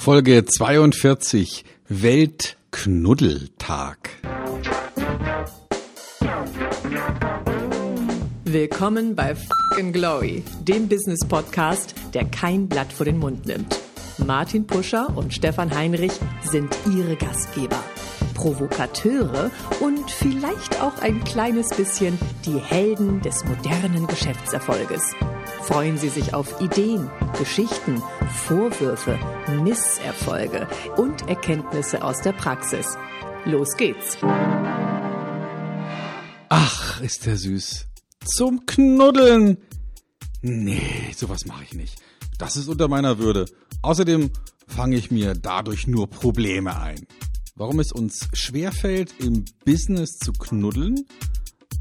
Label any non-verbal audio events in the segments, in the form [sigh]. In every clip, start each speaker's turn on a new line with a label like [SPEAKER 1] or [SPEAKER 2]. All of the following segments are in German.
[SPEAKER 1] Folge 42 Weltknuddeltag.
[SPEAKER 2] Willkommen bei Fucking Glory, dem Business Podcast, der kein Blatt vor den Mund nimmt. Martin Puscher und Stefan Heinrich sind ihre Gastgeber. Provokateure und vielleicht auch ein kleines bisschen die Helden des modernen Geschäftserfolges. Freuen Sie sich auf Ideen, Geschichten, Vorwürfe, Misserfolge und Erkenntnisse aus der Praxis. Los geht's.
[SPEAKER 1] Ach, ist der süß. Zum Knuddeln. Nee, sowas mache ich nicht. Das ist unter meiner Würde. Außerdem fange ich mir dadurch nur Probleme ein. Warum es uns schwerfällt, im Business zu knuddeln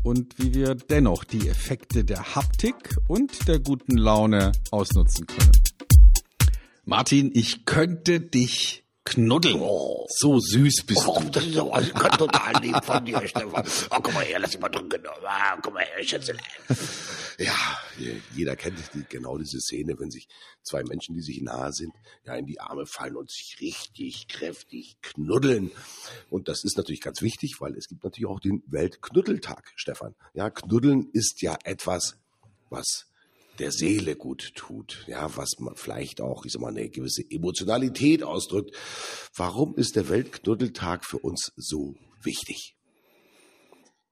[SPEAKER 1] und wie wir dennoch die Effekte der Haptik und der guten Laune ausnutzen können. Martin, ich könnte dich knuddeln.
[SPEAKER 3] Oh.
[SPEAKER 1] So süß bist
[SPEAKER 3] Oh,
[SPEAKER 1] du.
[SPEAKER 3] das ist aber ganz total lieb von dir, Stefan. Oh, komm mal her, lass dich mal drücken. Ah, komm mal her, Schätzelein. Ja, jeder kennt die, genau diese Szene, wenn sich zwei Menschen, die sich nahe sind, ja, in die Arme fallen und sich richtig kräftig knuddeln. Und das ist natürlich ganz wichtig, weil es gibt natürlich auch den Weltknuddeltag, Stefan. Ja, knuddeln ist ja etwas, was der Seele gut tut, ja, was man vielleicht auch, ich sag mal, eine gewisse Emotionalität ausdrückt. Warum ist der Weltknuddeltag für uns so wichtig?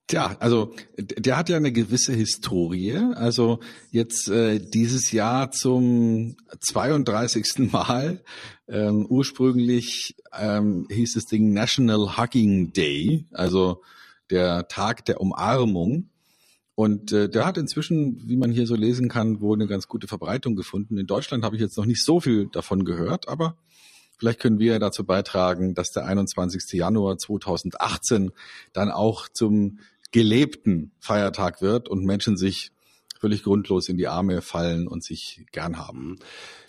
[SPEAKER 1] Tja, also der hat ja eine gewisse Historie. Also jetzt äh, dieses Jahr zum 32. Mal. Ähm, ursprünglich ähm, hieß das Ding National Hugging Day, also der Tag der Umarmung. Und äh, der hat inzwischen, wie man hier so lesen kann, wohl eine ganz gute Verbreitung gefunden. In Deutschland habe ich jetzt noch nicht so viel davon gehört, aber vielleicht können wir dazu beitragen, dass der 21. Januar 2018 dann auch zum gelebten Feiertag wird und Menschen sich völlig grundlos in die Arme fallen und sich gern haben.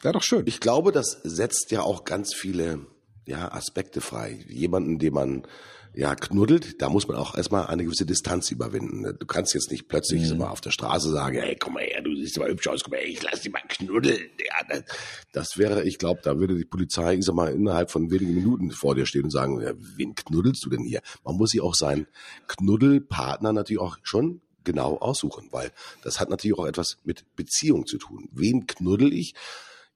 [SPEAKER 1] Wäre doch schön.
[SPEAKER 3] Ich glaube, das setzt ja auch ganz viele ja, Aspekte frei. Jemanden, den man ja knuddelt, da muss man auch erstmal eine gewisse Distanz überwinden. Du kannst jetzt nicht plötzlich so mal auf der Straße sagen, hey, komm mal her, du siehst aber hübsch aus, komm mal her, ich lass dich mal knuddeln. Ja, das, das wäre, ich glaube, da würde die Polizei, ich sag mal, innerhalb von wenigen Minuten vor dir stehen und sagen, ja, wen knuddelst du denn hier? Man muss sich auch seinen Knuddelpartner natürlich auch schon genau aussuchen, weil das hat natürlich auch etwas mit Beziehung zu tun. Wen knuddel ich?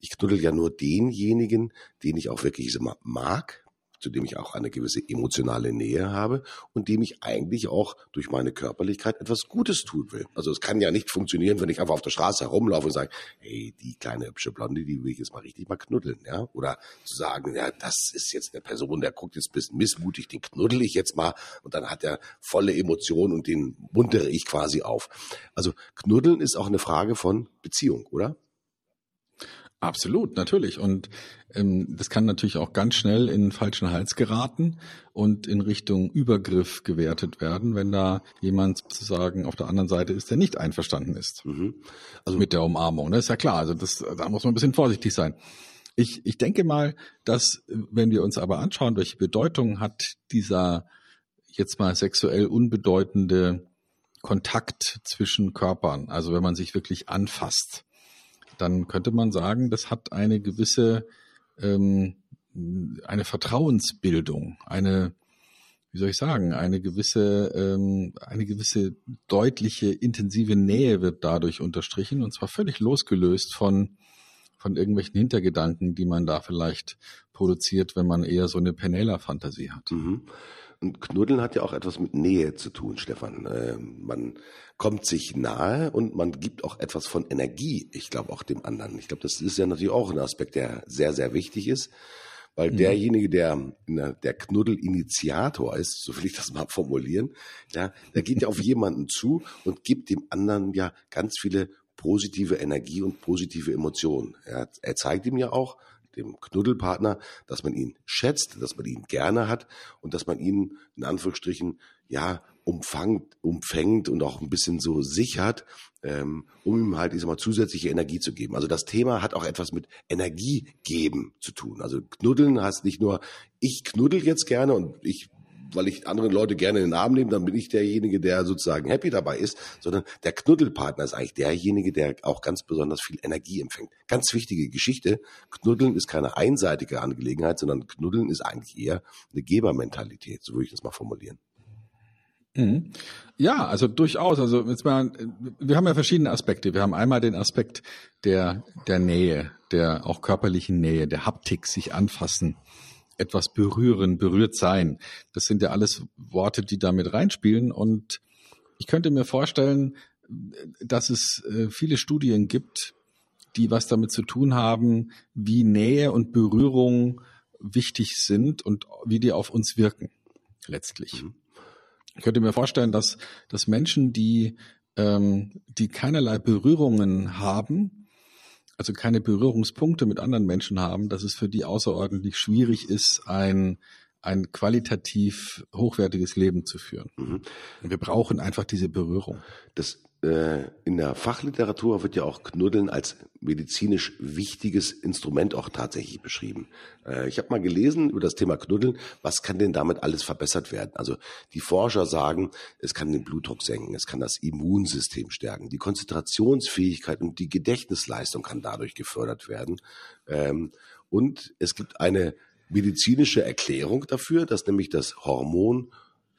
[SPEAKER 3] Ich knuddel ja nur denjenigen, den ich auch wirklich mag, zu dem ich auch eine gewisse emotionale Nähe habe und dem ich eigentlich auch durch meine Körperlichkeit etwas Gutes tun will. Also es kann ja nicht funktionieren, wenn ich einfach auf der Straße herumlaufe und sage, hey, die kleine hübsche Blonde, die will ich jetzt mal richtig mal knuddeln, ja? Oder zu sagen, ja, das ist jetzt eine Person, der guckt jetzt ein bisschen missmutig, den knuddel ich jetzt mal und dann hat er volle Emotionen und den muntere ich quasi auf. Also knuddeln ist auch eine Frage von Beziehung, oder?
[SPEAKER 1] Absolut, natürlich. Und ähm, das kann natürlich auch ganz schnell in den falschen Hals geraten und in Richtung Übergriff gewertet werden, wenn da jemand sozusagen auf der anderen Seite ist, der nicht einverstanden ist
[SPEAKER 3] Mhm. Also
[SPEAKER 1] mit der Umarmung. Das ist ja klar. Also das, da muss man ein bisschen vorsichtig sein. Ich, ich denke mal, dass wenn wir uns aber anschauen, welche Bedeutung hat dieser jetzt mal sexuell unbedeutende Kontakt zwischen Körpern, also wenn man sich wirklich anfasst, dann könnte man sagen, das hat eine gewisse ähm, eine Vertrauensbildung, eine wie soll ich sagen, eine gewisse ähm, eine gewisse deutliche intensive Nähe wird dadurch unterstrichen und zwar völlig losgelöst von von irgendwelchen Hintergedanken, die man da vielleicht produziert, wenn man eher so eine Penela-Fantasie hat.
[SPEAKER 3] Mhm. Und Knuddeln hat ja auch etwas mit Nähe zu tun, Stefan. Äh, man kommt sich nahe und man gibt auch etwas von Energie, ich glaube auch dem anderen. Ich glaube, das ist ja natürlich auch ein Aspekt, der sehr, sehr wichtig ist, weil derjenige, der der Knuddelinitiator ist, so will ich das mal formulieren, ja, der geht ja auf [laughs] jemanden zu und gibt dem anderen ja ganz viele positive Energie und positive Emotionen. Er, er zeigt ihm ja auch, dem Knuddelpartner, dass man ihn schätzt, dass man ihn gerne hat und dass man ihn in Anführungsstrichen ja umfangt, umfängt und auch ein bisschen so sichert, ähm, um ihm halt, ich sag mal, zusätzliche Energie zu geben. Also das Thema hat auch etwas mit Energie geben zu tun. Also knuddeln heißt nicht nur, ich knuddel jetzt gerne und ich weil ich andere Leute gerne in den Arm nehme, dann bin ich derjenige, der sozusagen happy dabei ist, sondern der Knuddelpartner ist eigentlich derjenige, der auch ganz besonders viel Energie empfängt. Ganz wichtige Geschichte. Knuddeln ist keine einseitige Angelegenheit, sondern Knuddeln ist eigentlich eher eine Gebermentalität, so würde ich das mal formulieren.
[SPEAKER 1] Mhm. Ja, also durchaus. Also jetzt mal, wir haben ja verschiedene Aspekte. Wir haben einmal den Aspekt der der Nähe, der auch körperlichen Nähe, der Haptik, sich anfassen, etwas berühren, berührt sein. Das sind ja alles Worte, die damit reinspielen. Und ich könnte mir vorstellen, dass es äh, viele Studien gibt, die was damit zu tun haben, wie Nähe und Berührung wichtig sind und wie die auf uns wirken, letztlich. Mhm. Ich könnte mir vorstellen, dass, dass Menschen, die, ähm, die keinerlei Berührungen haben, also keine Berührungspunkte mit anderen Menschen haben, dass es für die außerordentlich schwierig ist, ein, ein qualitativ hochwertiges Leben zu führen. Mhm. Wir brauchen einfach diese Berührung.
[SPEAKER 3] Das in der Fachliteratur wird ja auch Knuddeln als medizinisch wichtiges Instrument auch tatsächlich beschrieben. Äh, ich habe mal gelesen über das Thema Knuddeln, was kann denn damit alles verbessert werden? Also die Forscher sagen, es kann den Blutdruck senken, es kann das Immunsystem stärken, die Konzentrationsfähigkeit und die Gedächtnisleistung kann dadurch gefördert werden. Ähm, und es gibt eine medizinische Erklärung dafür, dass nämlich das Hormon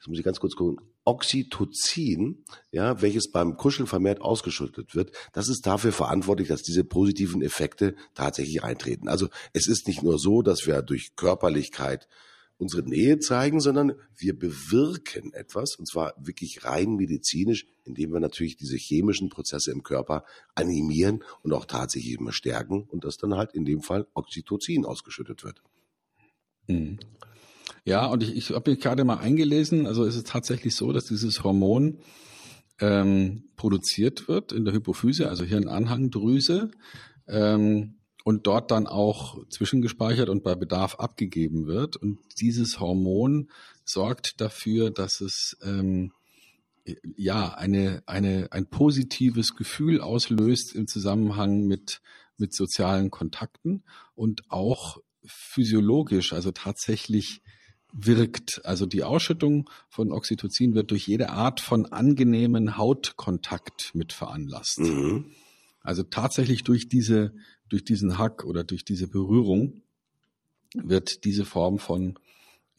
[SPEAKER 3] jetzt muss ich ganz kurz gucken, Oxytocin, ja, welches beim Kuscheln vermehrt ausgeschüttet wird, das ist dafür verantwortlich, dass diese positiven Effekte tatsächlich eintreten. Also es ist nicht nur so, dass wir durch Körperlichkeit unsere Nähe zeigen, sondern wir bewirken etwas, und zwar wirklich rein medizinisch, indem wir natürlich diese chemischen Prozesse im Körper animieren und auch tatsächlich immer stärken und das dann halt in dem Fall Oxytocin ausgeschüttet wird.
[SPEAKER 1] Mhm. Ja, und ich, ich habe mich gerade mal eingelesen, also es ist tatsächlich so, dass dieses Hormon ähm, produziert wird in der Hypophyse, also hier in Anhangdrüse, ähm, und dort dann auch zwischengespeichert und bei Bedarf abgegeben wird. Und dieses Hormon sorgt dafür, dass es ähm, ja eine, eine, ein positives Gefühl auslöst im Zusammenhang mit, mit sozialen Kontakten und auch physiologisch, also tatsächlich wirkt. Also die Ausschüttung von Oxytocin wird durch jede Art von angenehmen Hautkontakt mit veranlasst. Mhm. Also tatsächlich durch diese, durch diesen Hack oder durch diese Berührung wird diese Form von,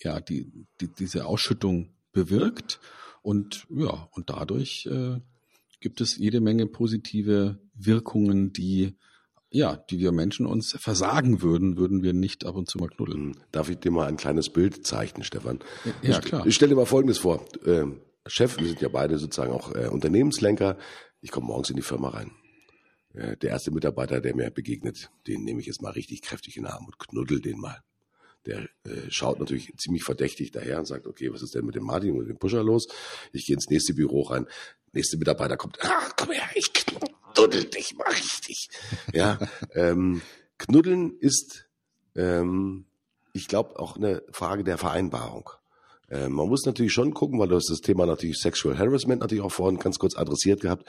[SPEAKER 1] ja, die, die diese Ausschüttung bewirkt und ja, und dadurch äh, gibt es jede Menge positive Wirkungen, die ja, die wir Menschen uns versagen würden, würden wir nicht ab und zu mal knuddeln. Hm.
[SPEAKER 3] Darf ich dir mal ein kleines Bild zeichnen, Stefan?
[SPEAKER 1] Ja, klar.
[SPEAKER 3] Ich stelle dir mal Folgendes vor. Äh, Chef, wir sind ja beide sozusagen auch äh, Unternehmenslenker. Ich komme morgens in die Firma rein. Äh, der erste Mitarbeiter, der mir begegnet, den nehme ich jetzt mal richtig kräftig in den Arm und knuddel den mal. Der äh, schaut natürlich ziemlich verdächtig daher und sagt, okay, was ist denn mit dem Martin und dem Pusher los? Ich gehe ins nächste Büro rein. Nächste Mitarbeiter kommt, ah, komm her, ich knuddel dich mal richtig. Ja, ähm, knuddeln ist, ähm, ich glaube, auch eine Frage der Vereinbarung. Ähm, man muss natürlich schon gucken, weil du hast das Thema natürlich Sexual Harassment natürlich auch vorhin ganz kurz adressiert gehabt.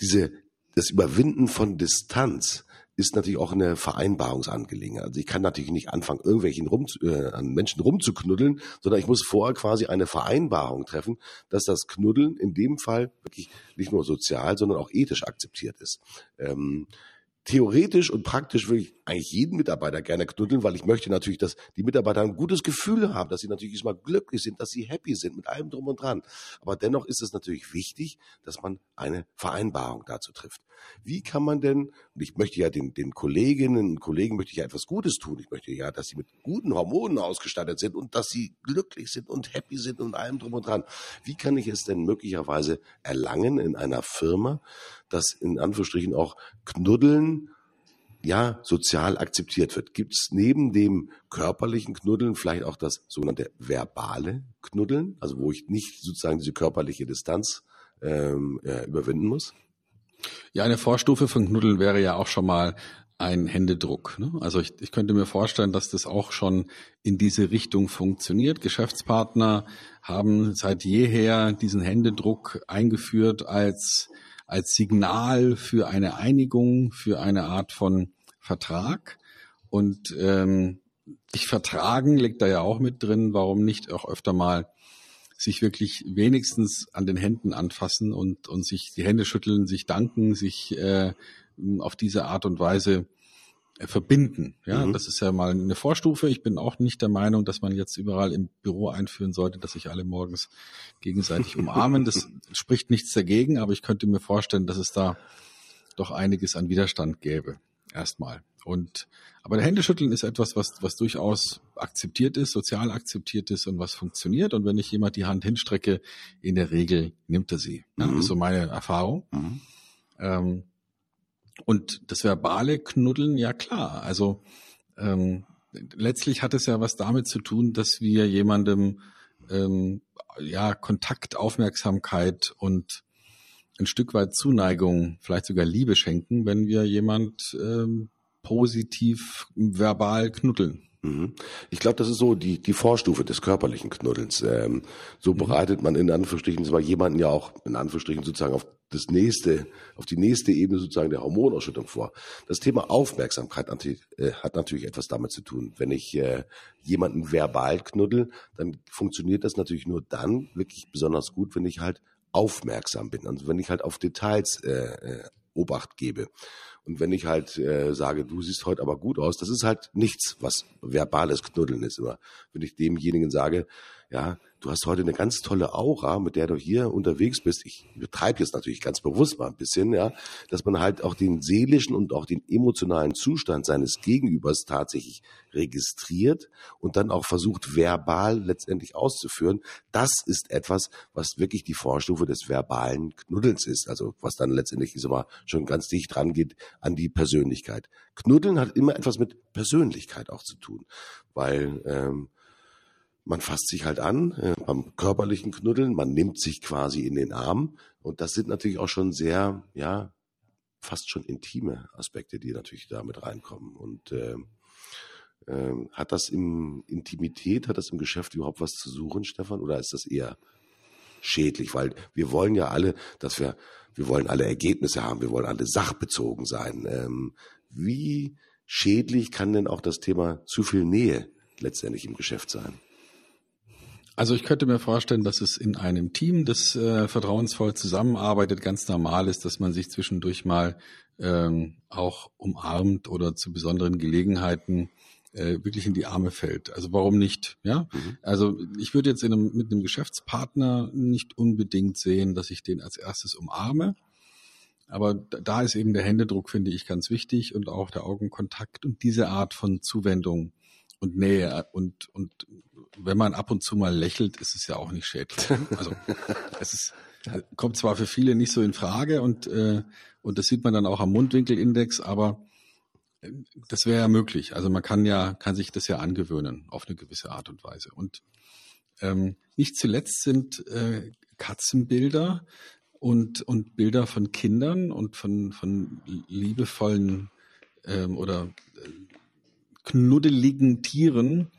[SPEAKER 3] Diese, das Überwinden von Distanz ist natürlich auch eine Vereinbarungsangelegenheit. Also ich kann natürlich nicht anfangen, irgendwelchen rum, äh, an Menschen rumzuknuddeln, sondern ich muss vorher quasi eine Vereinbarung treffen, dass das Knuddeln in dem Fall wirklich nicht nur sozial, sondern auch ethisch akzeptiert ist. Ähm, theoretisch und praktisch würde ich eigentlich jeden Mitarbeiter gerne knuddeln, weil ich möchte natürlich, dass die Mitarbeiter ein gutes Gefühl haben, dass sie natürlich mal glücklich sind, dass sie happy sind mit allem drum und dran. Aber dennoch ist es natürlich wichtig, dass man eine Vereinbarung dazu trifft. Wie kann man denn, und ich möchte ja den, den Kolleginnen und Kollegen möchte ich ja etwas Gutes tun. Ich möchte ja, dass sie mit guten Hormonen ausgestattet sind und dass sie glücklich sind und happy sind und allem drum und dran. Wie kann ich es denn möglicherweise erlangen in einer Firma, dass in Anführungsstrichen auch Knuddeln ja sozial akzeptiert wird. Gibt es neben dem körperlichen Knuddeln vielleicht auch das sogenannte verbale Knuddeln, also wo ich nicht sozusagen diese körperliche Distanz ähm, äh, überwinden muss?
[SPEAKER 1] Ja, eine Vorstufe von Knuddeln wäre ja auch schon mal ein Händedruck. Ne? Also ich, ich könnte mir vorstellen, dass das auch schon in diese Richtung funktioniert. Geschäftspartner haben seit jeher diesen Händedruck eingeführt als als Signal für eine Einigung, für eine Art von Vertrag. Und ähm, sich vertragen liegt da ja auch mit drin. Warum nicht auch öfter mal sich wirklich wenigstens an den Händen anfassen und, und sich die Hände schütteln, sich danken, sich äh, auf diese Art und Weise verbinden. Ja, mhm. das ist ja mal eine Vorstufe. Ich bin auch nicht der Meinung, dass man jetzt überall im Büro einführen sollte, dass sich alle morgens gegenseitig umarmen. Das [laughs] spricht nichts dagegen, aber ich könnte mir vorstellen, dass es da doch einiges an Widerstand gäbe. Erstmal. Und aber der Händeschütteln ist etwas, was, was durchaus akzeptiert ist, sozial akzeptiert ist und was funktioniert. Und wenn ich jemand die Hand hinstrecke, in der Regel nimmt er sie. Ja, mhm. Das ist so meine Erfahrung. Mhm. Ähm, und das verbale Knuddeln, ja klar. Also ähm, letztlich hat es ja was damit zu tun, dass wir jemandem ähm, ja Kontakt, Aufmerksamkeit und ein Stück weit Zuneigung, vielleicht sogar Liebe schenken, wenn wir jemand ähm, positiv verbal knuddeln.
[SPEAKER 3] Mhm. Ich glaube, das ist so die, die Vorstufe des körperlichen Knuddelns. Ähm, so mhm. bereitet man in Anführungsstrichen zwar jemanden ja auch in Anführungsstrichen sozusagen auf das nächste, auf die nächste Ebene sozusagen der Hormonausschüttung vor. Das Thema Aufmerksamkeit äh, hat natürlich etwas damit zu tun. Wenn ich äh, jemanden verbal knuddel, dann funktioniert das natürlich nur dann wirklich besonders gut, wenn ich halt aufmerksam bin. Also wenn ich halt auf Details äh, äh Obacht gebe. Und wenn ich halt äh, sage, du siehst heute aber gut aus, das ist halt nichts, was verbales Knuddeln ist. Immer wenn ich demjenigen sage, ja, du hast heute eine ganz tolle Aura, mit der du hier unterwegs bist. Ich betreibe jetzt natürlich ganz bewusst mal ein bisschen, ja, dass man halt auch den seelischen und auch den emotionalen Zustand seines Gegenübers tatsächlich registriert und dann auch versucht, verbal letztendlich auszuführen. Das ist etwas, was wirklich die Vorstufe des verbalen Knuddels ist. Also was dann letztendlich ist schon ganz dicht dran geht an die Persönlichkeit. Knuddeln hat immer etwas mit Persönlichkeit auch zu tun, weil ähm, man fasst sich halt an äh, beim körperlichen Knuddeln, man nimmt sich quasi in den Arm und das sind natürlich auch schon sehr, ja, fast schon intime Aspekte, die natürlich damit reinkommen und äh, äh, hat das im Intimität, hat das im Geschäft überhaupt was zu suchen, Stefan, oder ist das eher schädlich? Weil wir wollen ja alle, dass wir, wir wollen alle Ergebnisse haben, wir wollen alle sachbezogen sein. Ähm, wie schädlich kann denn auch das Thema zu viel Nähe letztendlich im Geschäft sein?
[SPEAKER 1] Also ich könnte mir vorstellen, dass es in einem Team, das äh, vertrauensvoll zusammenarbeitet, ganz normal ist, dass man sich zwischendurch mal ähm, auch umarmt oder zu besonderen Gelegenheiten äh, wirklich in die Arme fällt. Also warum nicht? Ja, mhm. also ich würde jetzt in einem, mit einem Geschäftspartner nicht unbedingt sehen, dass ich den als erstes umarme. Aber da ist eben der Händedruck, finde ich, ganz wichtig und auch der Augenkontakt und diese Art von Zuwendung und Nähe und und wenn man ab und zu mal lächelt, ist es ja auch nicht schädlich. Also es ist, kommt zwar für viele nicht so in Frage und äh, und das sieht man dann auch am Mundwinkelindex, aber äh, das wäre ja möglich. Also man kann ja kann sich das ja angewöhnen auf eine gewisse Art und Weise. Und ähm, nicht zuletzt sind äh, Katzenbilder und und Bilder von Kindern und von von liebevollen ähm, oder äh, knuddeligen Tieren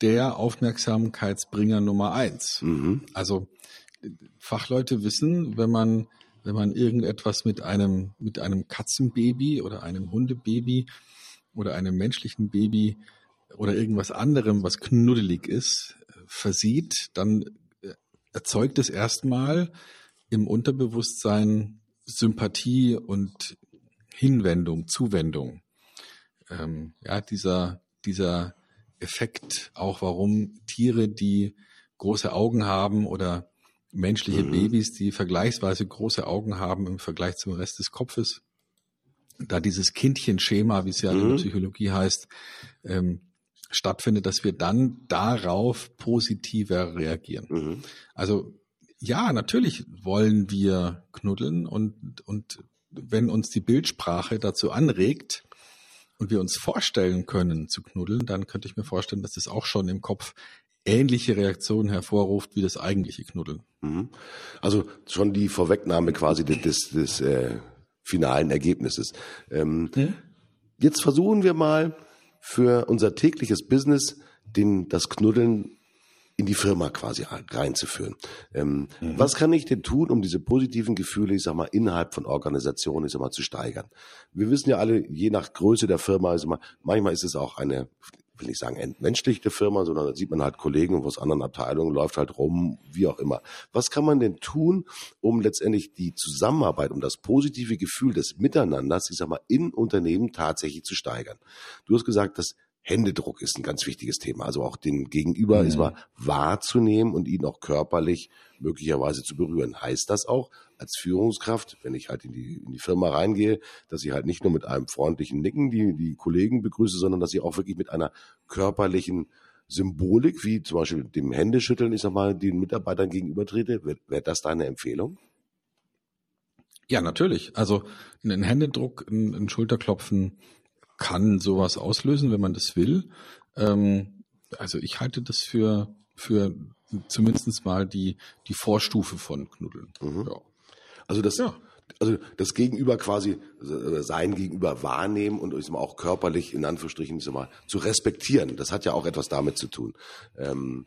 [SPEAKER 1] der Aufmerksamkeitsbringer Nummer eins. Mhm. Also Fachleute wissen, wenn man wenn man irgendetwas mit einem mit einem Katzenbaby oder einem Hundebaby oder einem menschlichen Baby oder irgendwas anderem, was knuddelig ist, versieht, dann äh, erzeugt es erstmal im Unterbewusstsein Sympathie und Hinwendung, Zuwendung ähm, ja, dieser, dieser Effekt auch, warum Tiere, die große Augen haben oder menschliche mhm. Babys, die vergleichsweise große Augen haben im Vergleich zum Rest des Kopfes, da dieses Kindchenschema, wie es ja mhm. in der mhm. Psychologie heißt, ähm, stattfindet, dass wir dann darauf positiver reagieren. Mhm. Also ja, natürlich wollen wir knuddeln und, und wenn uns die Bildsprache dazu anregt, und wir uns vorstellen können zu knuddeln, dann könnte ich mir vorstellen, dass das auch schon im Kopf ähnliche Reaktionen hervorruft wie das eigentliche Knuddeln. Mhm.
[SPEAKER 3] Also schon die Vorwegnahme quasi des, des, des äh, finalen Ergebnisses. Ähm, ja? Jetzt versuchen wir mal für unser tägliches Business den, das Knuddeln in die Firma quasi reinzuführen. Ähm, mhm. Was kann ich denn tun, um diese positiven Gefühle, ich sag mal, innerhalb von Organisationen, ich sag mal, zu steigern? Wir wissen ja alle, je nach Größe der Firma, immer, manchmal ist es auch eine, will nicht sagen entmenschlichte Firma, sondern da sieht man halt Kollegen aus anderen Abteilungen, läuft halt rum, wie auch immer. Was kann man denn tun, um letztendlich die Zusammenarbeit, um das positive Gefühl des Miteinanders, ich sag mal, in Unternehmen tatsächlich zu steigern? Du hast gesagt, dass Händedruck ist ein ganz wichtiges Thema. Also auch den Gegenüber mhm. ist mal wahrzunehmen und ihn auch körperlich möglicherweise zu berühren. Heißt das auch als Führungskraft, wenn ich halt in die, in die Firma reingehe, dass ich halt nicht nur mit einem freundlichen Nicken die, die Kollegen begrüße, sondern dass ich auch wirklich mit einer körperlichen Symbolik, wie zum Beispiel dem Händeschütteln, ich sag mal, den Mitarbeitern gegenüber trete. Wäre wär das deine Empfehlung?
[SPEAKER 1] Ja, natürlich. Also ein Händedruck, ein, ein Schulterklopfen, kann sowas auslösen, wenn man das will. Ähm, also ich halte das für, für zumindest mal die, die Vorstufe von Knuddeln. Mhm. Ja.
[SPEAKER 3] Also das, ja. also das Gegenüber quasi, äh, sein Gegenüber wahrnehmen und ich sag mal, auch körperlich in Anführungsstrichen ich sag mal, zu respektieren. Das hat ja auch etwas damit zu tun. Ähm,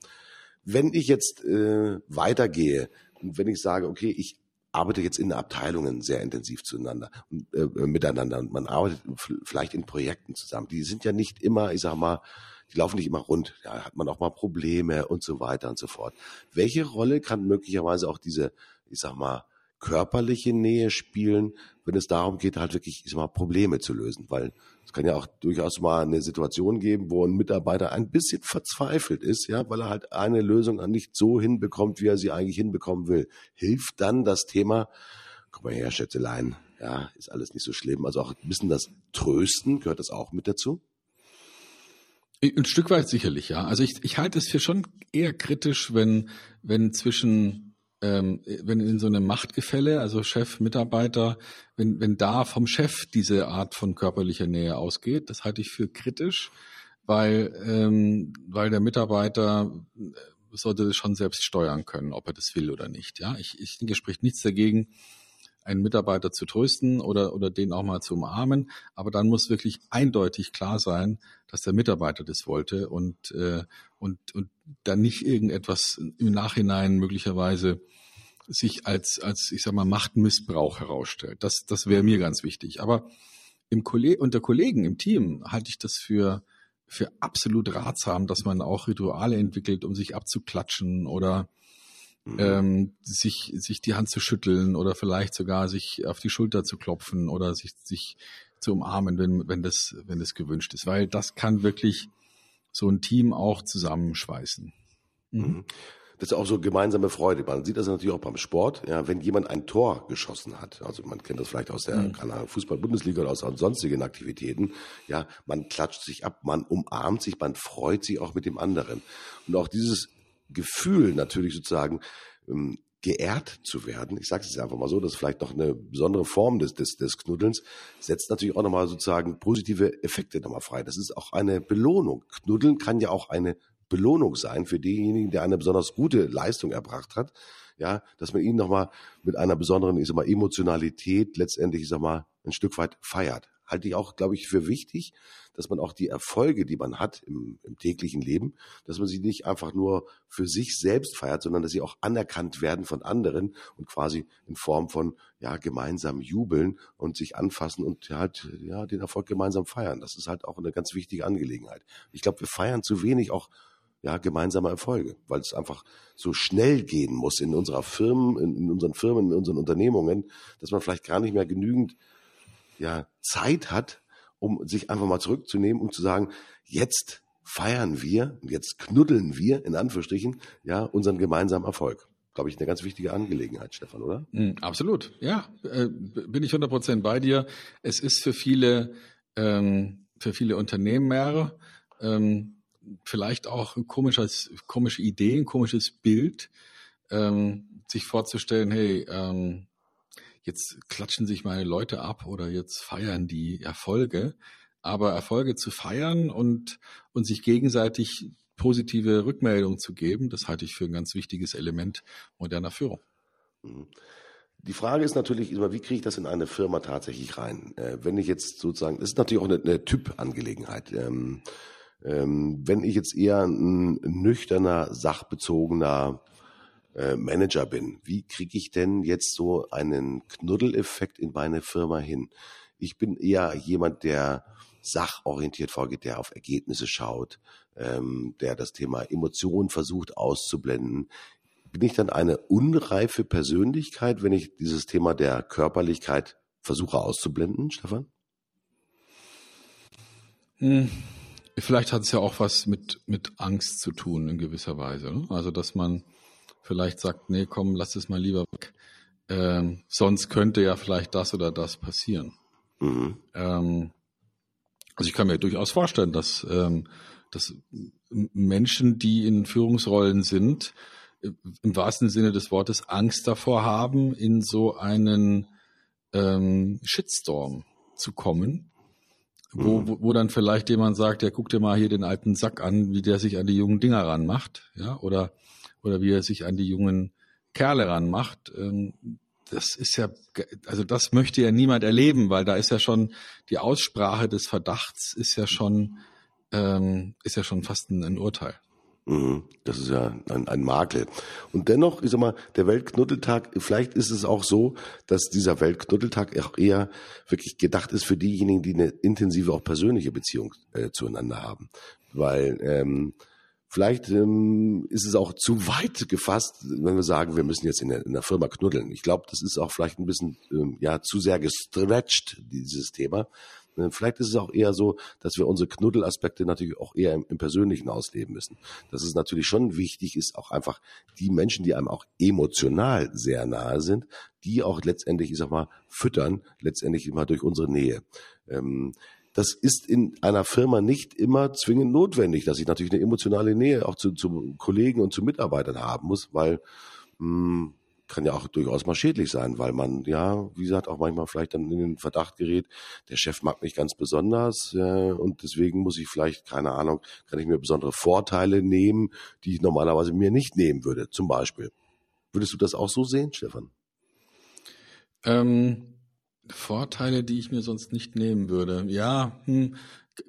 [SPEAKER 3] wenn ich jetzt äh, weitergehe und wenn ich sage, okay, ich arbeitet jetzt in Abteilungen sehr intensiv zueinander und äh, miteinander und man arbeitet vielleicht in Projekten zusammen. Die sind ja nicht immer, ich sag mal, die laufen nicht immer rund. Ja, hat man auch mal Probleme und so weiter und so fort. Welche Rolle kann möglicherweise auch diese, ich sag mal, körperliche Nähe spielen, wenn es darum geht, halt wirklich ich sag mal, Probleme zu lösen. Weil es kann ja auch durchaus mal eine Situation geben, wo ein Mitarbeiter ein bisschen verzweifelt ist, ja, weil er halt eine Lösung nicht so hinbekommt, wie er sie eigentlich hinbekommen will. Hilft dann das Thema, komm mal her, Schätzelein, ja, ist alles nicht so schlimm. Also auch ein bisschen das Trösten, gehört das auch mit dazu?
[SPEAKER 1] Ein Stück weit sicherlich, ja. Also ich, ich halte es für schon eher kritisch, wenn, wenn zwischen ähm, wenn in so einem Machtgefälle, also Chef, Mitarbeiter, wenn, wenn da vom Chef diese Art von körperlicher Nähe ausgeht, das halte ich für kritisch, weil, ähm, weil der Mitarbeiter äh, sollte das schon selbst steuern können, ob er das will oder nicht. Ja, ich, ich denke, spricht nichts dagegen, einen Mitarbeiter zu trösten oder, oder den auch mal zu umarmen. Aber dann muss wirklich eindeutig klar sein, dass der Mitarbeiter das wollte und, äh, und, und dann nicht irgendetwas im Nachhinein möglicherweise sich als, als ich sag mal, Machtmissbrauch herausstellt. Das, das wäre mir ganz wichtig. Aber im Kolleg unter Kollegen im Team halte ich das für, für absolut ratsam, dass man auch Rituale entwickelt, um sich abzuklatschen oder Mhm. Ähm, sich, sich die Hand zu schütteln oder vielleicht sogar sich auf die Schulter zu klopfen oder sich, sich zu umarmen, wenn, wenn, das, wenn das gewünscht ist. Weil das kann wirklich so ein Team auch zusammenschweißen.
[SPEAKER 3] Mhm. mhm. Das ist auch so gemeinsame Freude. Man sieht das natürlich auch beim Sport. Ja, wenn jemand ein Tor geschossen hat, also man kennt das vielleicht aus der mhm. Fußball-Bundesliga oder aus sonstigen Aktivitäten. Ja, man klatscht sich ab, man umarmt sich, man freut sich auch mit dem anderen. Und auch dieses Gefühl natürlich sozusagen ähm, geehrt zu werden, ich sage es jetzt einfach mal so, das ist vielleicht noch eine besondere Form des, des, des Knuddelns, setzt natürlich auch nochmal sozusagen positive Effekte nochmal frei. Das ist auch eine Belohnung. Knuddeln kann ja auch eine Belohnung sein für denjenigen, der eine besonders gute Leistung erbracht hat. Ja, dass man ihn nochmal mit einer besonderen, ich sag mal, Emotionalität letztendlich, ich sag mal, ein Stück weit feiert halte ich auch, glaube ich, für wichtig, dass man auch die Erfolge, die man hat im, im täglichen Leben, dass man sie nicht einfach nur für sich selbst feiert, sondern dass sie auch anerkannt werden von anderen und quasi in Form von ja gemeinsam jubeln und sich anfassen und halt ja den Erfolg gemeinsam feiern. Das ist halt auch eine ganz wichtige Angelegenheit. Ich glaube, wir feiern zu wenig auch ja, gemeinsame Erfolge, weil es einfach so schnell gehen muss in unserer Firmen, in, in unseren Firmen, in unseren Unternehmungen, dass man vielleicht gar nicht mehr genügend ja, Zeit hat, um sich einfach mal zurückzunehmen und zu sagen, jetzt feiern wir, jetzt knuddeln wir, in Anführungsstrichen, ja, unseren gemeinsamen Erfolg. Glaube ich, eine ganz wichtige Angelegenheit, Stefan, oder?
[SPEAKER 1] Mm, absolut, ja, äh, bin ich 100 Prozent bei dir. Es ist für viele, ähm, für viele Unternehmer ähm, vielleicht auch ein komisches, komische Idee, ein komisches Bild, ähm, sich vorzustellen, hey, ähm, jetzt klatschen sich meine Leute ab oder jetzt feiern die Erfolge. Aber Erfolge zu feiern und, und sich gegenseitig positive Rückmeldungen zu geben, das halte ich für ein ganz wichtiges Element moderner Führung.
[SPEAKER 3] Mhm. Die Frage ist natürlich immer, wie kriege ich das in eine Firma tatsächlich rein? Äh, wenn ich jetzt sozusagen, das ist natürlich auch eine, eine Typ-Angelegenheit. Ähm, Ähm, wenn ich jetzt eher ein nüchterner, sachbezogener äh, Manager bin, wie kriege ich denn jetzt so einen Knuddeleffekt in meine Firma hin? Ich bin eher jemand, der sachorientiert vorgeht, der auf Ergebnisse schaut, ähm, der das Thema Emotionen versucht auszublenden. Bin ich dann eine unreife Persönlichkeit, wenn ich dieses Thema der Körperlichkeit versuche auszublenden, Stefan?
[SPEAKER 1] Hm. Vielleicht hat es ja auch was mit, mit Angst zu tun in gewisser Weise. Ne? Also, dass man vielleicht sagt, nee, komm, lass es mal lieber weg. Ähm, sonst könnte ja vielleicht das oder das passieren. Mhm. Ähm, also ich kann mir durchaus vorstellen, dass, ähm, dass Menschen, die in Führungsrollen sind, im wahrsten Sinne des Wortes Angst davor haben, in so einen ähm, Shitstorm zu kommen, wo, mhm. wo, wo dann vielleicht jemand sagt, ja, guck dir mal hier den alten Sack an, wie der sich an die jungen Dinger ranmacht, ja, oder, oder wie er sich an die jungen Kerle ranmacht. Ähm, das ist ja, also das möchte ja niemand erleben, weil da ist ja schon die Aussprache des Verdachts ist ja schon, ähm, ist ja schon fast ein, ein Urteil.
[SPEAKER 3] Mhm. Das ist ja ein, ein Makel. Und dennoch, ich sag mal, der Weltknuddeltag, vielleicht ist es auch so, dass dieser Weltknuddeltag auch eher wirklich gedacht ist für diejenigen, die eine intensive, auch persönliche Beziehung äh, zueinander haben. Weil ähm, Vielleicht ähm, ist es auch zu weit gefasst, wenn wir sagen, wir müssen jetzt in der, in der Firma knuddeln. Ich glaube, das ist auch vielleicht ein bisschen ähm, ja zu sehr gestretched, dieses Thema. Äh, vielleicht ist es auch eher so, dass wir unsere Knuddelaspekte natürlich auch eher im, im, Persönlichen ausleben müssen. Dass es natürlich schon wichtig ist, auch einfach die Menschen, die einem auch emotional sehr nahe sind, die auch letztendlich, ich sag mal, füttern, letztendlich immer durch unsere Nähe. Ähm, das ist in einer Firma nicht immer zwingend notwendig, dass ich natürlich eine emotionale Nähe auch zu, zu Kollegen und zu Mitarbeitern haben muss, weil mh, hm, kann ja auch durchaus mal schädlich sein, weil man ja, wie gesagt, auch manchmal vielleicht dann in den Verdacht gerät, der Chef mag mich ganz besonders äh, und deswegen muss ich vielleicht, keine Ahnung, kann ich mir besondere Vorteile nehmen, die ich normalerweise mir nicht nehmen würde, zum Beispiel. Würdest du das auch so sehen, Stefan?
[SPEAKER 1] Ähm, Vorteile, die ich mir sonst nicht nehmen würde. Ja, hm,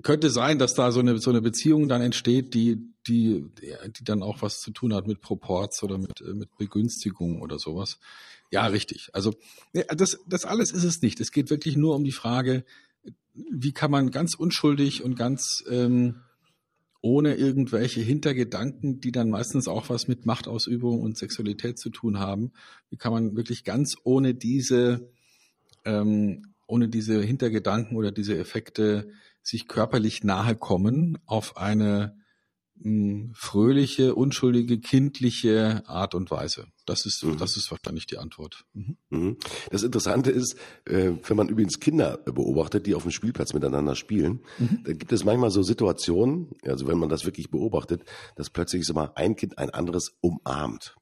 [SPEAKER 1] könnte sein, dass da so eine, so eine Beziehung dann entsteht, die, die, die dann auch was zu tun hat mit Proports oder mit, äh, mit Begünstigung oder sowas. Ja, richtig. Also das, das alles ist es nicht. Es geht wirklich nur um die Frage, wie kann man ganz unschuldig und ganz ähm, ohne irgendwelche Hintergedanken, die dann meistens auch was mit Machtausübung und Sexualität zu tun haben, wie kann man wirklich ganz ohne diese ähm, ohne diese Hintergedanken oder diese Effekte sich körperlich nahe kommen auf eine mh, hm, fröhliche, unschuldige, kindliche Art und Weise. Das ist, mhm. das ist wahrscheinlich die Antwort.
[SPEAKER 3] Mhm. mhm. Das Interessante ist, äh, wenn man übrigens Kinder beobachtet, die auf dem Spielplatz miteinander spielen, mhm. dann gibt es manchmal so Situationen, also wenn man das wirklich beobachtet, dass plötzlich so mal ein Kind ein anderes umarmt.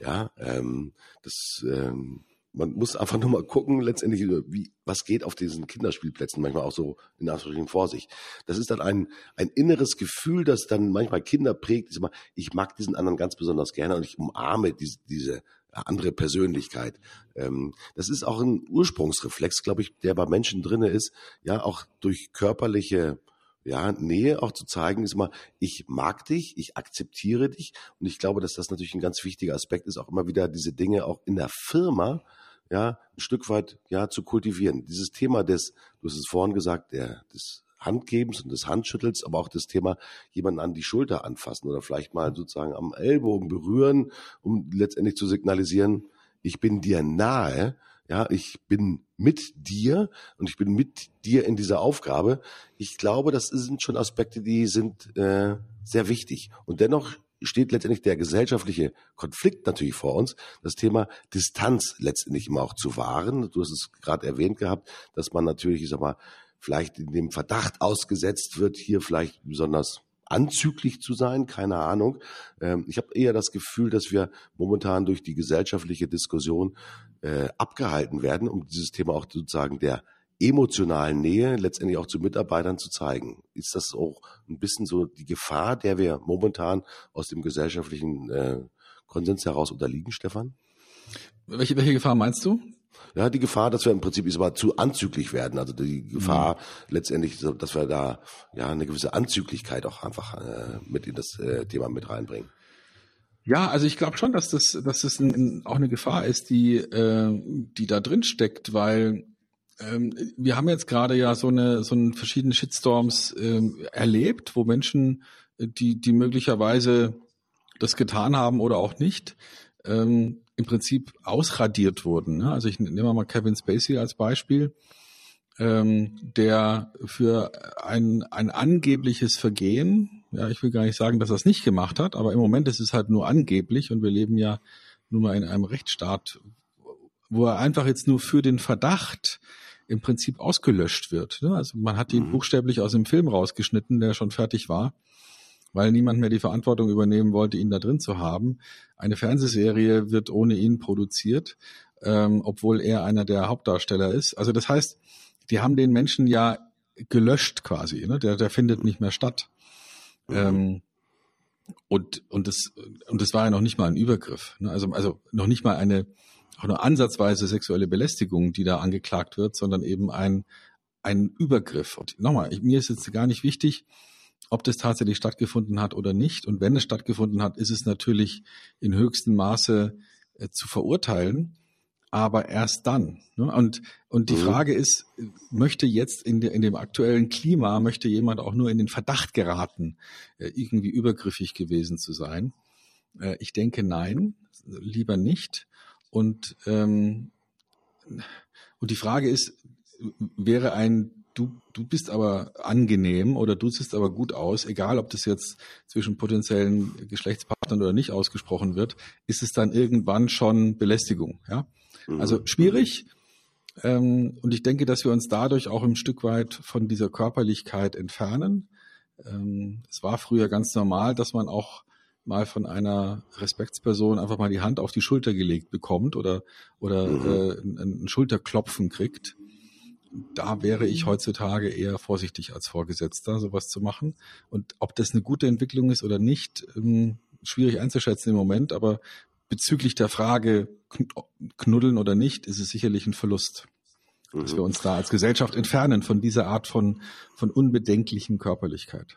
[SPEAKER 3] Ja, ähm, das ähm, man muss einfach nur mal gucken, letztendlich, wie, was geht auf diesen Kinderspielplätzen, manchmal auch so in Anführungsstrichen vor sich. Das ist dann ein, ein inneres Gefühl, das dann manchmal Kinder prägt. Ich mag diesen anderen ganz besonders gerne und ich umarme diese, diese andere Persönlichkeit. Ähm, das ist auch ein Ursprungsreflex, glaube ich, der bei Menschen drinne ist, ja, auch durch körperliche ja, Nähe auch zu zeigen, ist immer, ich mag dich, ich akzeptiere dich. Und ich glaube, dass das natürlich ein ganz wichtiger Aspekt ist, auch immer wieder diese Dinge auch in der Firma ja, ein Stück weit ja zu kultivieren. Dieses Thema des, du hast es vorhin gesagt, der, des Handgebens und des Handschüttels, aber auch das Thema jemanden an die Schulter anfassen oder vielleicht mal sozusagen am Ellbogen berühren, um letztendlich zu signalisieren, ich bin dir nahe, ja, ich bin mit dir und ich bin mit dir in dieser Aufgabe. Ich glaube, das sind schon Aspekte, die sind äh, sehr wichtig. Und dennoch steht letztendlich der gesellschaftliche Konflikt natürlich vor uns, das Thema Distanz letztendlich immer auch zu wahren. Du hast es gerade erwähnt gehabt, dass man natürlich, ich sag mal, vielleicht in dem Verdacht ausgesetzt wird, hier vielleicht besonders anzüglich zu sein, keine Ahnung. Ähm, ich habe eher das Gefühl, dass wir momentan durch die gesellschaftliche Diskussion äh, abgehalten werden, um dieses Thema auch sozusagen der emotionalen Nähe letztendlich auch zu Mitarbeitern zu zeigen. Ist das auch ein bisschen so die Gefahr, der wir momentan aus dem gesellschaftlichen äh, Konsens heraus unterliegen, Stefan?
[SPEAKER 1] Welche, welche Gefahr meinst du?
[SPEAKER 3] Ja, die Gefahr, dass wir im Prinzip ist aber zu anzüglich werden. Also die Gefahr mhm. letztendlich, dass wir da ja eine gewisse Anzüglichkeit auch einfach äh, mit in das äh, Thema mit reinbringen.
[SPEAKER 1] Ja, also ich glaube schon, dass das, dass das ein, auch eine Gefahr ist, die, äh, die da drin steckt, weil ähm, wir haben jetzt gerade ja so eine, so eine verschiedene Shitstorms ähm, erlebt, wo Menschen, äh, die, die möglicherweise das getan haben oder auch nicht, ähm, im Prinzip ausradiert wurden. Ne? Also ich nehme mal Kevin Spacey als Beispiel, ähm, der für ein, ein angebliches Vergehen, ja, ich will gar nicht sagen, dass er es nicht gemacht hat, aber im Moment ist es halt nur angeblich und wir leben ja nun mal in einem Rechtsstaat, wo er einfach jetzt nur für den Verdacht im Prinzip ausgelöscht wird. Ne? Also man hat ihn mhm. buchstäblich aus dem Film rausgeschnitten, der schon fertig war weil niemand mehr die Verantwortung übernehmen wollte, ihn da drin zu haben. Eine Fernsehserie wird ohne ihn produziert, ähm, obwohl er einer der Hauptdarsteller ist. Also das heißt, die haben den Menschen ja gelöscht quasi, ne? der, der findet nicht mehr statt. Mhm. Ähm, und, und, das, und das war ja noch nicht mal ein Übergriff. Ne? Also, also noch nicht mal eine, auch nur ansatzweise sexuelle Belästigung, die da angeklagt wird, sondern eben ein, ein Übergriff. Und nochmal, ich, mir ist jetzt gar nicht wichtig, ob das tatsächlich stattgefunden hat oder nicht. Und wenn es stattgefunden hat, ist es natürlich in höchstem Maße äh, zu verurteilen, aber erst dann. Ne? Und, und die mhm. Frage ist, möchte jetzt in, de, in dem aktuellen Klima, möchte jemand auch nur in den Verdacht geraten, äh, irgendwie übergriffig gewesen zu sein? Äh, ich denke nein, lieber nicht. Und, ähm, und die Frage ist, wäre ein du, du bist aber angenehm oder du siehst aber gut aus, egal ob das jetzt zwischen potenziellen Geschlechtspartnern oder nicht ausgesprochen wird, ist es dann irgendwann schon Belästigung. Ja? Also mhm. schwierig. Ähm, und ich denke, dass wir uns dadurch auch ein Stück weit von dieser Körperlichkeit entfernen. Ähm, es war früher ganz normal, dass man auch mal von einer Respektsperson einfach mal die Hand auf die Schulter gelegt bekommt oder, oder mhm. äh, ein, ein Schulterklopfen kriegt da wäre ich heutzutage eher vorsichtig als Vorgesetzter, sowas zu machen. Und ob das eine gute Entwicklung ist oder nicht, ähm, schwierig einzuschätzen im Moment, aber bezüglich der Frage knuddeln oder nicht, ist es sicherlich ein Verlust, mhm. dass wir uns da als Gesellschaft entfernen von dieser Art von, von unbedenklichen Körperlichkeit.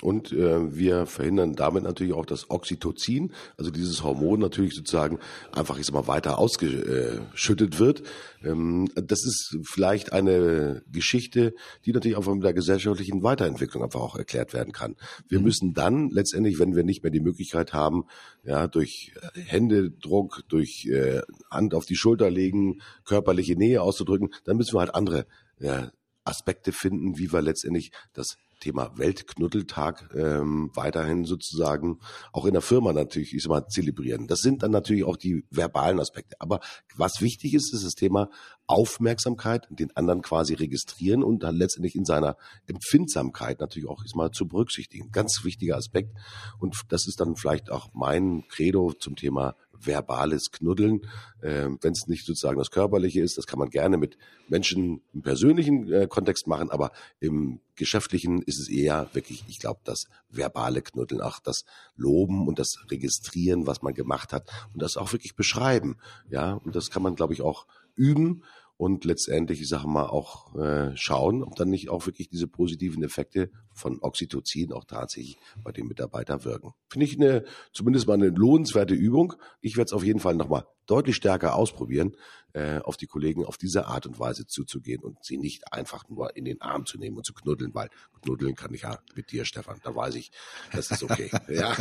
[SPEAKER 3] Und äh, wir verhindern damit natürlich auch das Oxytocin, also dieses Hormon natürlich sozusagen einfach jetzt mal weiter ausgeschüttet wird. Ähm, das ist vielleicht eine Geschichte, die natürlich auch mit der gesellschaftlichen Weiterentwicklung einfach auch erklärt werden kann. Wir mhm. müssen dann letztendlich, wenn wir nicht mehr die Möglichkeit haben, ja, durch Händedruck, durch äh, Hand auf die Schulter legen, körperliche Nähe auszudrücken, dann müssen wir halt andere ja, Aspekte finden, wie wir letztendlich das Thema Weltknuddeltag ähm, weiterhin sozusagen auch in der Firma natürlich ich sag mal, zelebrieren. Das sind dann natürlich auch die verbalen Aspekte. Aber was wichtig ist, ist das Thema Aufmerksamkeit, den anderen quasi registrieren und dann letztendlich in seiner Empfindsamkeit natürlich auch mal zu berücksichtigen. Ganz wichtiger Aspekt. Und das ist dann vielleicht auch mein Credo zum Thema verbales Knuddeln, äh, wenn es nicht sozusagen das Körperliche ist. Das kann man gerne mit Menschen im persönlichen äh, Kontext machen, aber im geschäftlichen ist es eher wirklich, ich glaube, das verbale Knuddeln, auch das Loben und das Registrieren, was man gemacht hat und das auch wirklich beschreiben. Ja, und das kann man, glaube ich, auch üben und letztendlich, ich sage mal, auch äh, schauen, ob dann nicht auch wirklich diese positiven Effekte von Oxytocin auch tatsächlich bei den Mitarbeitern wirken. Finde ich eine, zumindest mal eine lohnenswerte Übung. Ich werde es auf jeden Fall nochmal deutlich stärker ausprobieren, äh, auf die Kollegen auf diese Art und Weise zuzugehen und sie nicht einfach nur in den Arm zu nehmen und zu knuddeln, weil knuddeln kann ich ja mit dir, Stefan. Da weiß ich, das ist okay. [laughs] ja.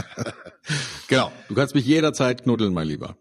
[SPEAKER 1] Genau. Du kannst mich jederzeit knuddeln, mein Lieber.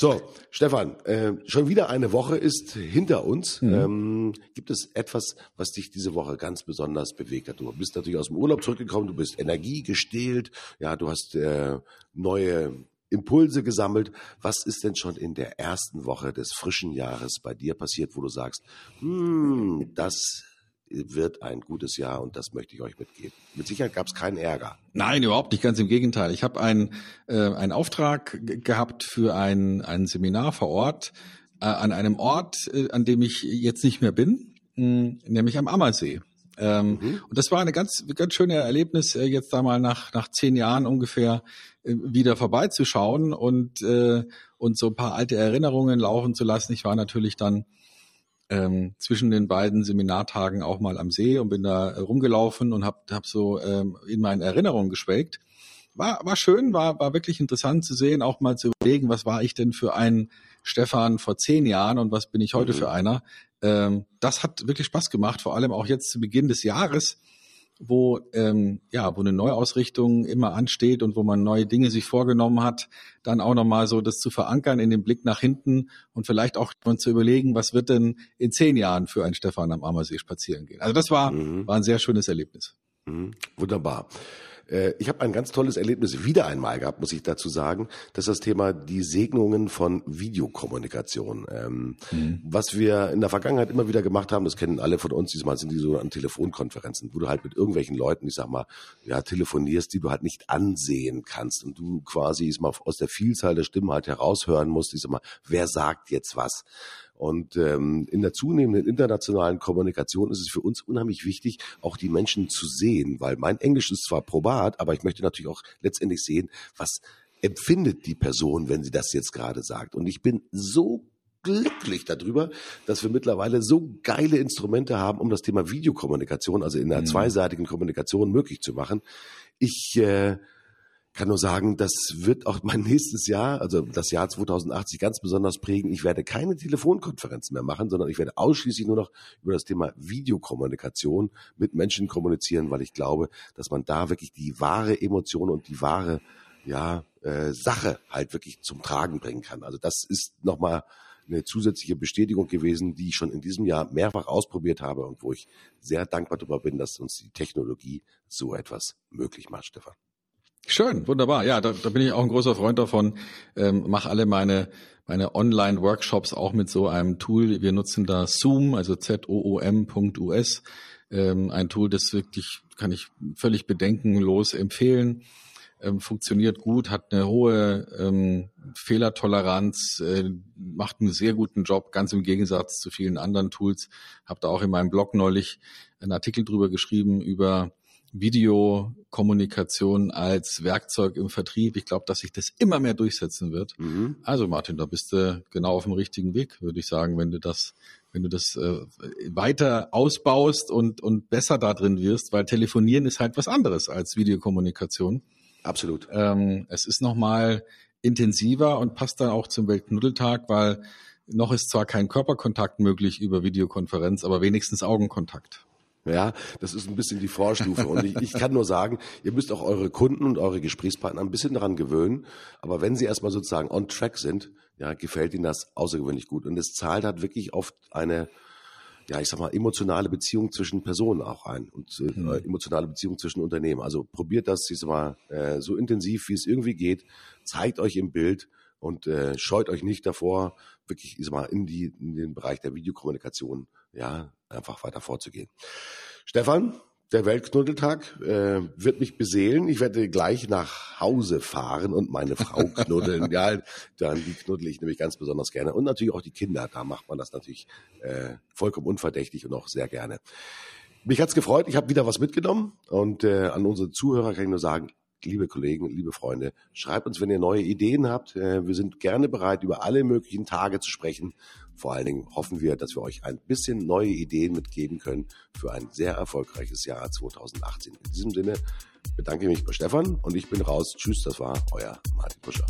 [SPEAKER 3] So, Stefan, äh, schon wieder eine Woche ist hinter uns. Mhm. Ähm, gibt es etwas, was dich diese Woche ganz besonders bewegt hat? Du bist natürlich aus dem Urlaub zurückgekommen, du bist Energie gestählt, ja, du hast äh, neue Impulse gesammelt. Was ist denn schon in der ersten Woche des frischen Jahres bei dir passiert, wo du sagst, hm, das wird ein gutes Jahr und das möchte ich euch mitgeben. Mit Sicherheit gab es keinen Ärger.
[SPEAKER 1] Nein, überhaupt nicht, ganz im Gegenteil. Ich habe einen, äh, einen Auftrag gehabt für ein, ein Seminar vor Ort äh, an einem Ort, äh, an dem ich jetzt nicht mehr bin, mh, hm, nämlich am Ammersee. Ähm, mhm. Und das war eine ganz, ganz schöne Erlebnis, äh, jetzt da mal nach, nach zehn Jahren ungefähr wieder vorbeizuschauen und, äh, und so ein paar alte Erinnerungen laufen zu lassen. Ich war natürlich dann ähm, zwischen den beiden Seminartagen auch mal am See und bin da rumgelaufen und habe hab so ähm, in meinen Erinnerungen geschwelgt. War, war schön, war, war wirklich interessant zu sehen, auch mal zu überlegen, was war ich denn für ein Stefan vor zehn Jahren und was bin ich heute mhm. für einer. Ähm, das hat wirklich Spaß gemacht, vor allem auch jetzt zu Beginn des Jahres wo ähm, ja, wo eine Neuausrichtung immer ansteht und wo man neue Dinge sich vorgenommen hat, dann auch nochmal so das zu verankern in den Blick nach hinten und vielleicht auch zu überlegen, was wird denn in zehn Jahren für ein Stefan am Ammersee spazieren gehen. Also das war, mhm. war ein sehr schönes Erlebnis.
[SPEAKER 3] Mhm. Wunderbar. Äh, ich habe ein ganz tolles Erlebnis wieder einmal gehabt, muss ich dazu sagen. Das ist das Thema die Segnungen von Videokommunikation. Ähm, mhm. Was wir in der Vergangenheit immer wieder gemacht haben, das kennen alle von uns, diesmal sind die so an Telefonkonferenzen, wo du halt mit irgendwelchen Leuten, ich sag mal, ja, telefonierst, die du halt nicht ansehen kannst und du quasi ich sag mal, aus der Vielzahl der Stimmen halt heraushören musst, ich sag mal, wer sagt jetzt was? Und ähm, in der zunehmenden internationalen Kommunikation ist es für uns unheimlich wichtig, auch die Menschen zu sehen, weil mein Englisch ist zwar probat, aber ich möchte natürlich auch letztendlich sehen, was empfindet die Person, wenn sie das jetzt gerade sagt. Und ich bin so glücklich darüber, dass wir mittlerweile so geile Instrumente haben, um das Thema Videokommunikation, also in einer mhm. zweiseitigen Kommunikation möglich zu machen. Ich äh, kann nur sagen, das wird auch mein [laughs] nächstes Jahr, also das Jahr 2080 ganz besonders prägen. Ich werde keine Telefonkonferenzen mehr machen, sondern ich werde ausschließlich nur noch über das Thema Videokommunikation mit Menschen kommunizieren, weil ich glaube, dass man da wirklich die wahre Emotion und die wahre ja, äh, Sache halt wirklich zum Tragen bringen kann. Also das ist nochmal eine zusätzliche Bestätigung gewesen, die ich schon in diesem Jahr mehrfach ausprobiert habe und wo ich sehr dankbar darüber bin, dass uns die Technologie so etwas möglich macht, Stefan.
[SPEAKER 1] Schön, wunderbar. Ja, da, da bin ich auch ein großer Freund davon. Ähm, mach alle meine meine Online-Workshops auch mit so einem Tool. Wir nutzen da Zoom, also Z-O-O-M.us. Ähm, ein Tool, das wirklich kann ich völlig bedenkenlos empfehlen. Ähm, funktioniert gut, hat eine hohe ähm, Fehlertoleranz, äh, macht einen sehr guten Job, ganz im Gegensatz zu vielen anderen Tools. Habe da auch in meinem Blog neulich einen Artikel drüber geschrieben über Videokommunikation als Werkzeug im Vertrieb. Ich glaube, dass sich das immer mehr durchsetzen wird. Mhm. Also Martin, da bist du genau auf dem richtigen Weg, würde ich sagen, wenn du das, wenn du das äh, weiter ausbaust und, und besser da drin wirst, weil telefonieren ist halt was anderes als Videokommunikation.
[SPEAKER 3] Absolut.
[SPEAKER 1] Ähm, es ist nochmal intensiver und passt dann auch zum Weltknuddeltag, weil noch ist zwar kein Körperkontakt möglich über Videokonferenz, aber wenigstens Augenkontakt.
[SPEAKER 3] Ja, das ist ein bisschen die Vorstufe. Und ich, ich kann nur sagen, ihr müsst auch eure Kunden und eure Gesprächspartner ein bisschen daran gewöhnen. Aber wenn sie erstmal sozusagen on track sind, ja, gefällt ihnen das außergewöhnlich gut. Und es zahlt halt wirklich oft eine, ja, ich sag mal, emotionale Beziehung zwischen Personen auch ein und äh, mhm. emotionale Beziehung zwischen Unternehmen. Also probiert das, ich sag mal, äh, so intensiv, wie es irgendwie geht. Zeigt euch im Bild und äh, scheut euch nicht davor, wirklich, ich sag mal, in, die, in den Bereich der Videokommunikation, ja, einfach weiter vorzugehen. Stefan, der Weltknuddeltag äh, wird mich beseelen. Ich werde gleich nach Hause fahren und meine Frau [laughs] knuddeln. ja, dann die knuddel ich nämlich ganz besonders gerne. Und natürlich auch die Kinder. Da macht man das natürlich äh, vollkommen unverdächtig und auch sehr gerne. Mich hat's gefreut. Ich habe wieder was mitgenommen. Und äh, an unsere Zuhörer kann ich nur sagen, liebe Kollegen, liebe Freunde, schreibt uns, wenn ihr neue Ideen habt. Äh, wir sind gerne bereit, über alle möglichen Tage zu sprechen. Vor allen Dingen hoffen wir, dass wir euch ein bisschen neue Ideen mitgeben können für ein sehr erfolgreiches Jahr 2018. In diesem Sinne bedanke ich mich bei Stefan und ich bin raus. Tschüss, das war euer Martin Buscher.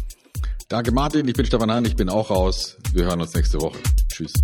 [SPEAKER 1] Danke Martin, ich bin Stefan Hahn, ich bin auch raus. Wir hören uns nächste Woche. Tschüss.